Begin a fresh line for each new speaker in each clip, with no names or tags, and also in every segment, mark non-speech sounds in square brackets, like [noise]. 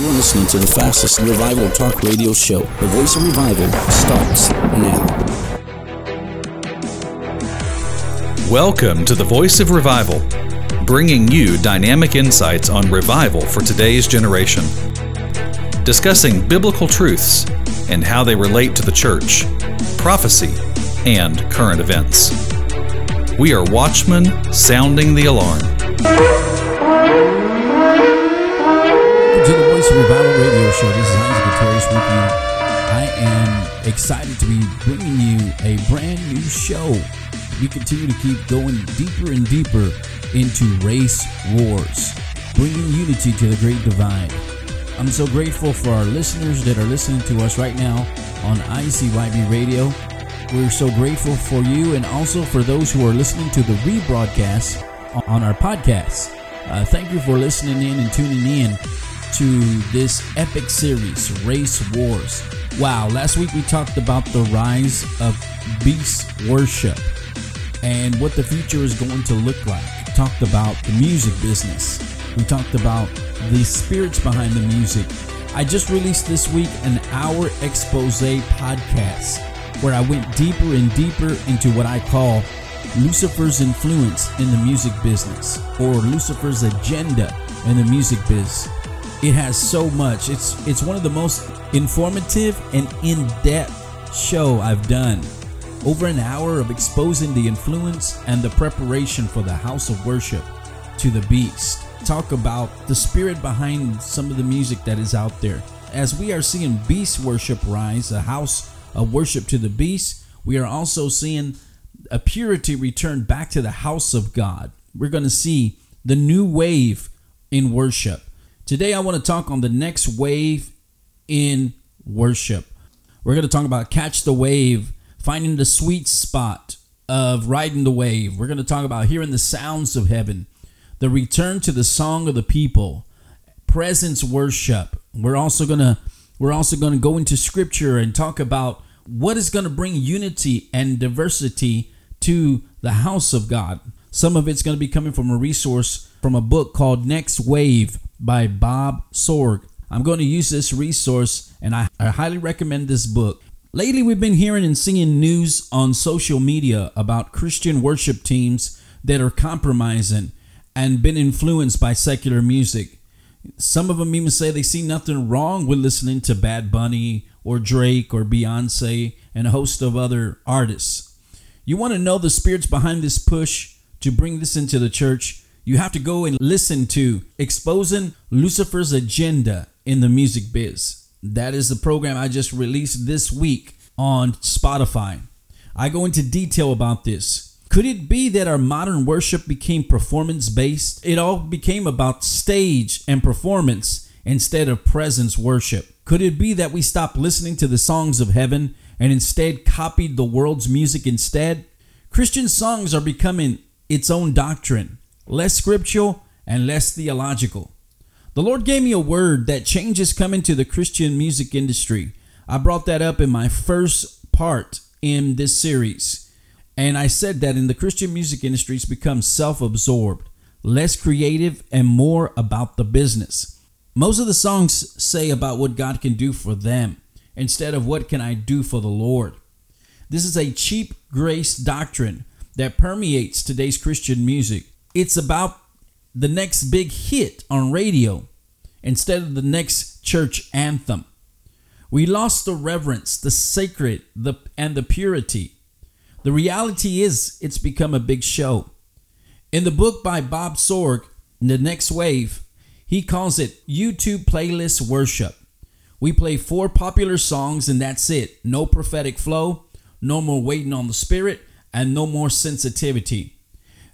You're listening to the fastest revival talk radio show. The Voice of Revival starts now.
Welcome to the Voice of Revival, bringing you dynamic insights on revival for today's generation. Discussing biblical truths and how they relate to the church, prophecy, and current events. We are watchmen sounding the alarm.
Radio Show. This is Isaac Gutierrez with you. I am excited to be bringing you a brand new show. We continue to keep going deeper and deeper into race wars, bringing unity to the great divide. I'm so grateful for our listeners that are listening to us right now on ICYB Radio. We're so grateful for you and also for those who are listening to the rebroadcast on our podcast. Uh, thank you for listening in and tuning in to this epic series, Race Wars. Wow, last week we talked about the rise of beast worship and what the future is going to look like. We talked about the music business. We talked about the spirits behind the music. I just released this week an hour expose podcast where I went deeper and deeper into what I call Lucifer's influence in the music business or Lucifer's agenda in the music biz. It has so much. It's it's one of the most informative and in-depth show I've done. Over an hour of exposing the influence and the preparation for the house of worship to the beast. Talk about the spirit behind some of the music that is out there. As we are seeing beast worship rise, a house of worship to the beast, we are also seeing a purity return back to the house of God. We're going to see the new wave in worship. Today, I want to talk on the next wave in worship. We're going to talk about catch the wave, finding the sweet spot of riding the wave. We're going to talk about hearing the sounds of heaven, the return to the song of the people, presence worship. We're also going to we're also going to go into scripture and talk about what is going to bring unity and diversity to the house of God. Some of it's going to be coming from a resource from a book called Next Wave by Bob Sorge. I'm going to use this resource and I, I highly recommend this book. Lately, we've been hearing and seeing news on social media about Christian worship teams that are compromising and been influenced by secular music. Some of them even say they see nothing wrong with listening to Bad Bunny or Drake or Beyonce and a host of other artists. You want to know the spirits behind this push to bring this into the church? You have to go and listen to Exposing Lucifer's Agenda in the Music Biz. That is the program I just released this week on Spotify. I go into detail about this. Could it be that our modern worship became performance based? It all became about stage and performance instead of presence worship. Could it be that we stopped listening to the songs of heaven and instead copied the world's music instead? Christian songs are becoming its own doctrine less scriptural, and less theological. The Lord gave me a word that change is coming to the Christian music industry. I brought that up in my first part in this series. And I said that in the Christian music industry, it's become self absorbed, less creative, and more about the business. Most of the songs say about what God can do for them instead of what can I do for the Lord. This is a cheap grace doctrine that permeates today's Christian music it's about the next big hit on radio instead of the next church anthem. We lost the reverence, the sacred, the and the purity. The reality is it's become a big show. In the book by Bob Sorge, The Next Wave, he calls it YouTube playlist worship. We play four popular songs and that's it. No prophetic flow, no more waiting on the spirit, and no more sensitivity.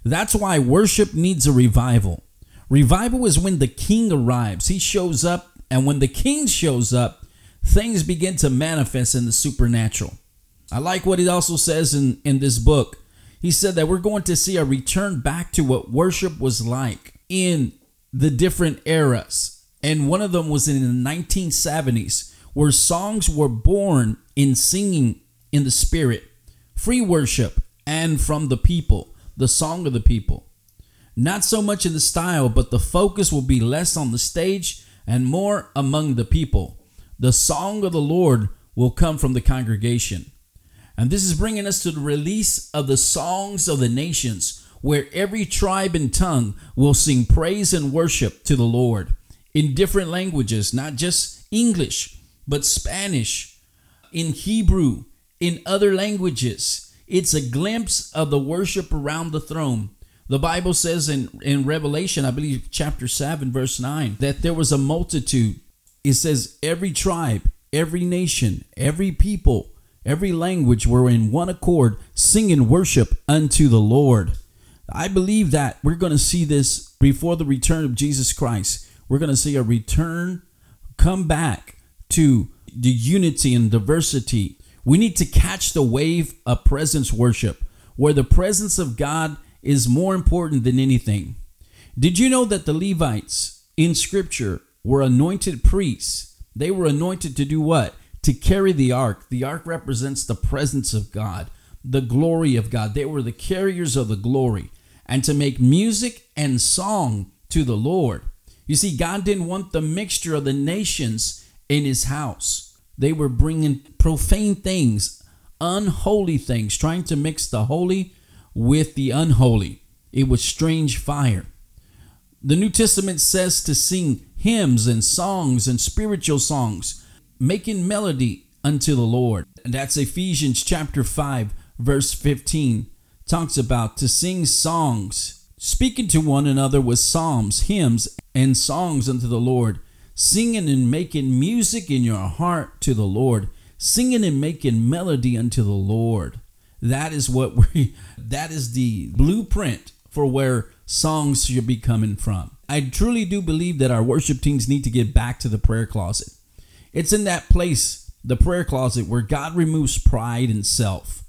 That's why worship needs a revival. Revival is when the king arrives. He shows up, and when the king shows up, things begin to manifest in the supernatural. I like what he also says in, in this book. He said that we're going to see a return back to what worship was like in the different eras. And one of them was in the 1970s, where songs were born in singing in the spirit, free worship, and from the people the song of the people. Not so much in the style, but the focus will be less on the stage and more among the people. The song of the Lord will come from the congregation. And this is bringing us to the release of the songs of the nations, where every tribe and tongue will sing praise and worship to the Lord in different languages, not just English, but Spanish, in Hebrew, in other languages. It's a glimpse of the worship around the throne. The Bible says in, in Revelation, I believe chapter 7, verse 9, that there was a multitude. It says, every tribe, every nation, every people, every language were in one accord singing worship unto the Lord. I believe that we're going to see this before the return of Jesus Christ. We're going to see a return, come back to the unity and diversity. We need to catch the wave of presence worship where the presence of God is more important than anything. Did you know that the Levites in scripture were anointed priests? They were anointed to do what? To carry the ark. The ark represents the presence of God, the glory of God. They were the carriers of the glory and to make music and song to the Lord. You see, God didn't want the mixture of the nations in his house. They were bringing profane things, unholy things, trying to mix the holy with the unholy. It was strange fire. The New Testament says to sing hymns and songs and spiritual songs, making melody unto the Lord. And that's Ephesians chapter 5, verse 15. Talks about to sing songs, speaking to one another with psalms, hymns, and songs unto the Lord, singing and making music in your heart to the Lord, singing and making melody unto the Lord. That is what we [laughs] that is the blueprint for where songs should be coming from. I truly do believe that our worship teams need to get back to the prayer closet. It's in that place, the prayer closet, where God removes pride and self.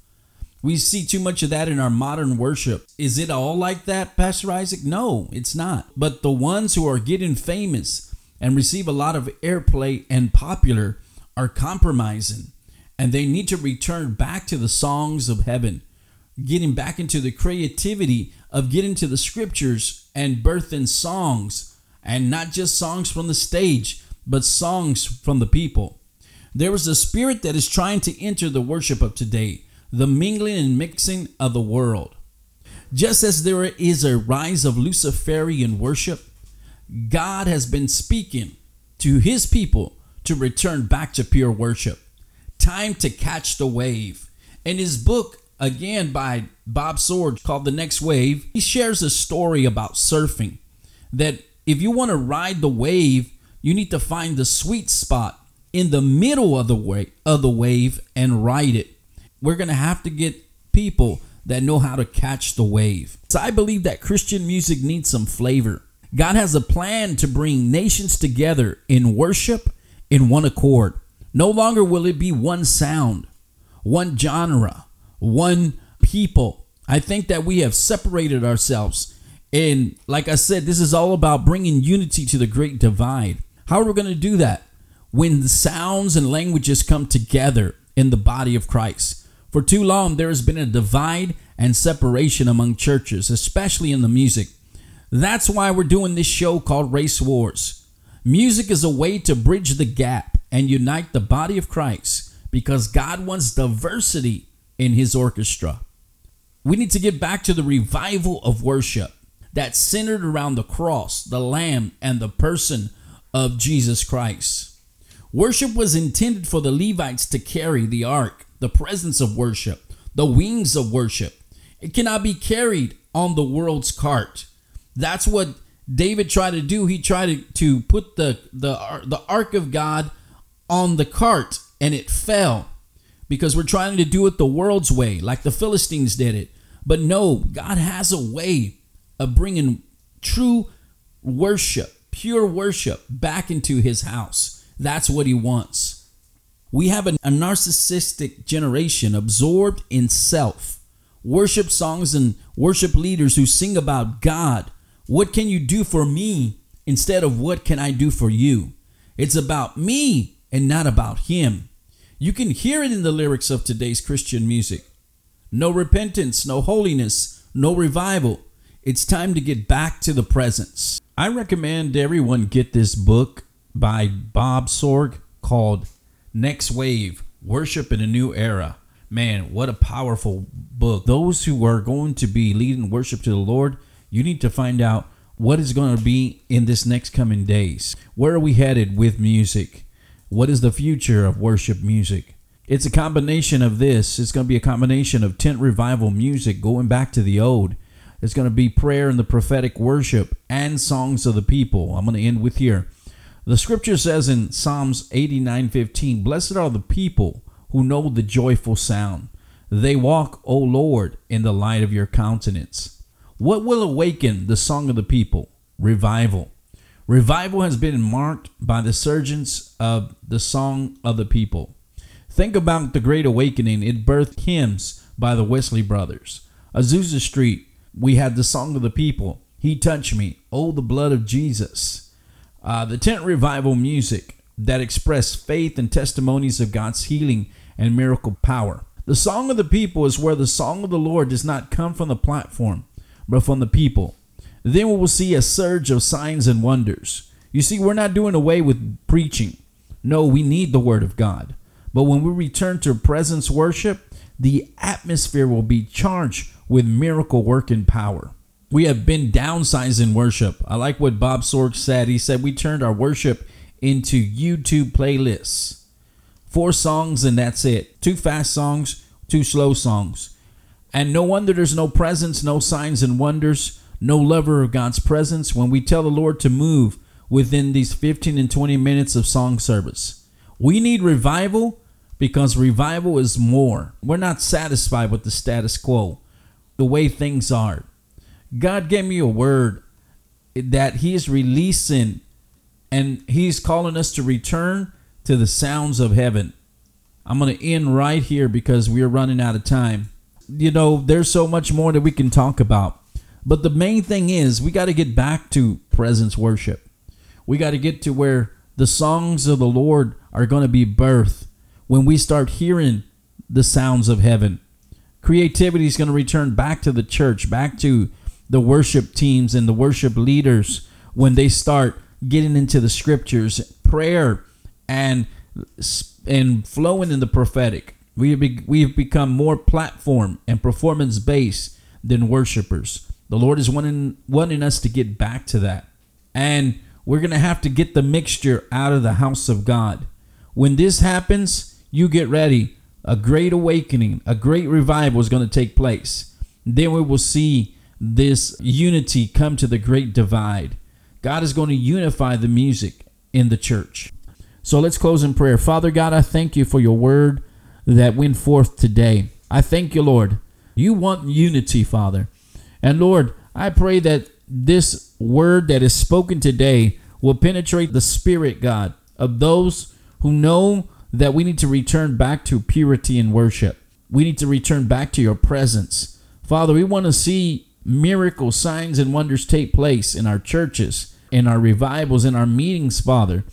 We see too much of that in our modern worship. Is it all like that, Pastor Isaac? No, it's not. But the ones who are getting famous and receive a lot of airplay and popular are compromising and they need to return back to the songs of heaven, getting back into the creativity of getting to the scriptures and birthing songs, and not just songs from the stage, but songs from the people. There is a spirit that is trying to enter the worship of today, the mingling and mixing of the world. Just as there is a rise of Luciferian worship, God has been speaking to his people to return back to pure worship. Time to Catch the Wave. In his book, again by Bob Sorge, called The Next Wave, he shares a story about surfing. That if you want to ride the wave, you need to find the sweet spot in the middle of the wave, of the wave and ride it. We're going to have to get people that know how to catch the wave. So I believe that Christian music needs some flavor. God has a plan to bring nations together in worship in one accord. No longer will it be one sound, one genre, one people. I think that we have separated ourselves. And like I said, this is all about bringing unity to the great divide. How are we going to do that? When the sounds and languages come together in the body of Christ. For too long, there has been a divide and separation among churches, especially in the music. That's why we're doing this show called Race Wars. Music is a way to bridge the gap and unite the body of Christ because God wants diversity in his orchestra. We need to get back to the revival of worship that's centered around the cross, the Lamb, and the person of Jesus Christ. Worship was intended for the Levites to carry the ark, the presence of worship, the wings of worship. It cannot be carried on the world's cart. That's what David tried to do. He tried to, to put the, the, the ark of God on the cart and it fell because we're trying to do it the world's way, like the Philistines did it. But no, God has a way of bringing true worship, pure worship, back into his house. That's what he wants. We have a, a narcissistic generation absorbed in self. Worship songs and worship leaders who sing about God. What can you do for me instead of what can I do for you? It's about me and not about Him. You can hear it in the lyrics of today's Christian music. No repentance, no holiness, no revival. It's time to get back to the presence. I recommend everyone get this book by Bob Sorge called Next Wave Worship in a New Era. Man, what a powerful book. Those who are going to be leading worship to the Lord, you need to find out what is going to be in this next coming days. Where are we headed with music? What is the future of worship music? It's a combination of this. It's going to be a combination of tent revival music going back to the old. It's going to be prayer and the prophetic worship and songs of the people. I'm going to end with here. The scripture says in Psalms 89:15, "Blessed are the people who know the joyful sound. They walk, O Lord, in the light of your countenance." What will awaken the song of the people? Revival. Revival has been marked by the surgence of the song of the people. Think about the Great Awakening. It birthed hymns by the Wesley brothers. Azusa Street, we had the Song of the People. He touched me. Oh, the blood of Jesus. Uh, the tent revival music that expressed faith and testimonies of God's healing and miracle power. The song of the people is where the song of the Lord does not come from the platform, but from the people. Then we will see a surge of signs and wonders. You see, we're not doing away with preaching. No, we need the word of God. But when we return to presence worship, the atmosphere will be charged with miracle working power. We have been downsizing worship. I like what Bob Sorge said. He said we turned our worship into YouTube playlists. Four songs and that's it. Two fast songs, two slow songs. And no wonder there's no presence, no signs and wonders, no lover of God's presence when we tell the Lord to move within these 15 and 20 minutes of song service. We need revival because revival is more. We're not satisfied with the status quo, the way things are. God gave me a word that He is releasing and He's calling us to return to the sounds of heaven. I'm going to end right here because we are running out of time. You know, there's so much more that we can talk about. But the main thing is, we got to get back to presence worship. We got to get to where the songs of the Lord are going to be birthed when we start hearing the sounds of heaven. Creativity is going to return back to the church, back to the worship teams and the worship leaders when they start getting into the scriptures, prayer, and and flowing in the prophetic. We have, be, we have become more platform and performance based than worshipers. The Lord is wanting wanting us to get back to that, and we're gonna have to get the mixture out of the house of God. When this happens, you get ready. A great awakening, a great revival is going to take place. Then we will see this unity come to the great divide. God is going to unify the music in the church. So let's close in prayer. Father God, I thank you for your word that went forth today. I thank you, Lord. You want unity, Father. And Lord, I pray that this word that is spoken today will penetrate the spirit, God, of those who know that we need to return back to purity and worship. We need to return back to your presence. Father, we want to see miracles, signs, and wonders take place in our churches, in our revivals, in our meetings, Father.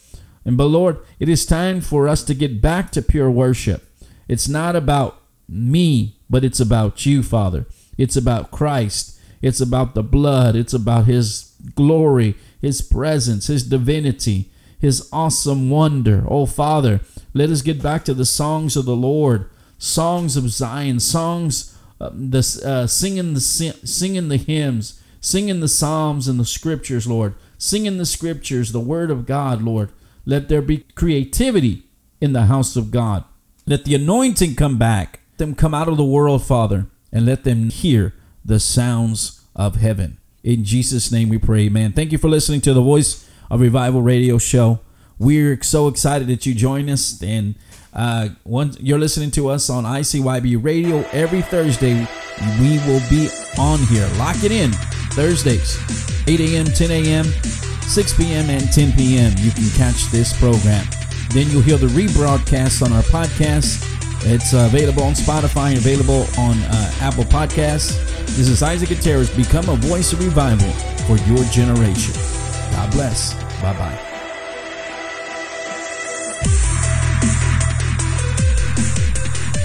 And but Lord, it is time for us to get back to pure worship. It's not about me, but it's about you, Father. It's about Christ. It's about the blood. It's about his glory, his presence, his divinity, his awesome wonder. Oh, Father, let us get back to the songs of the Lord, songs of Zion, songs uh, the uh, singing the singing the hymns, singing the psalms and the scriptures, Lord, singing the scriptures, the word of God, Lord. Let there be creativity in the house of God. Let the anointing come back. Let them come out of the world, Father, and let them hear the sounds of heaven. In Jesus' name we pray, man. Thank you for listening to the Voice of Revival radio show. We're so excited that you join us. And uh, once you're listening to us on ICYB Radio every Thursday, we will be on here. Lock it in. Thursdays, 8 a.m., 10 a.m., 6 p.m., and 10 p.m. You can catch this program. Then you'll hear the rebroadcast on our podcast. It's available on Spotify available on uh, Apple Podcasts. This is Isaac Gutierrez. Become a voice of revival for your generation. God bless. Bye bye.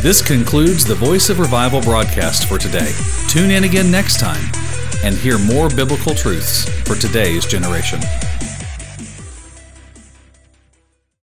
This concludes the Voice of Revival broadcast for today. Tune in again next time and hear more biblical truths for today's generation.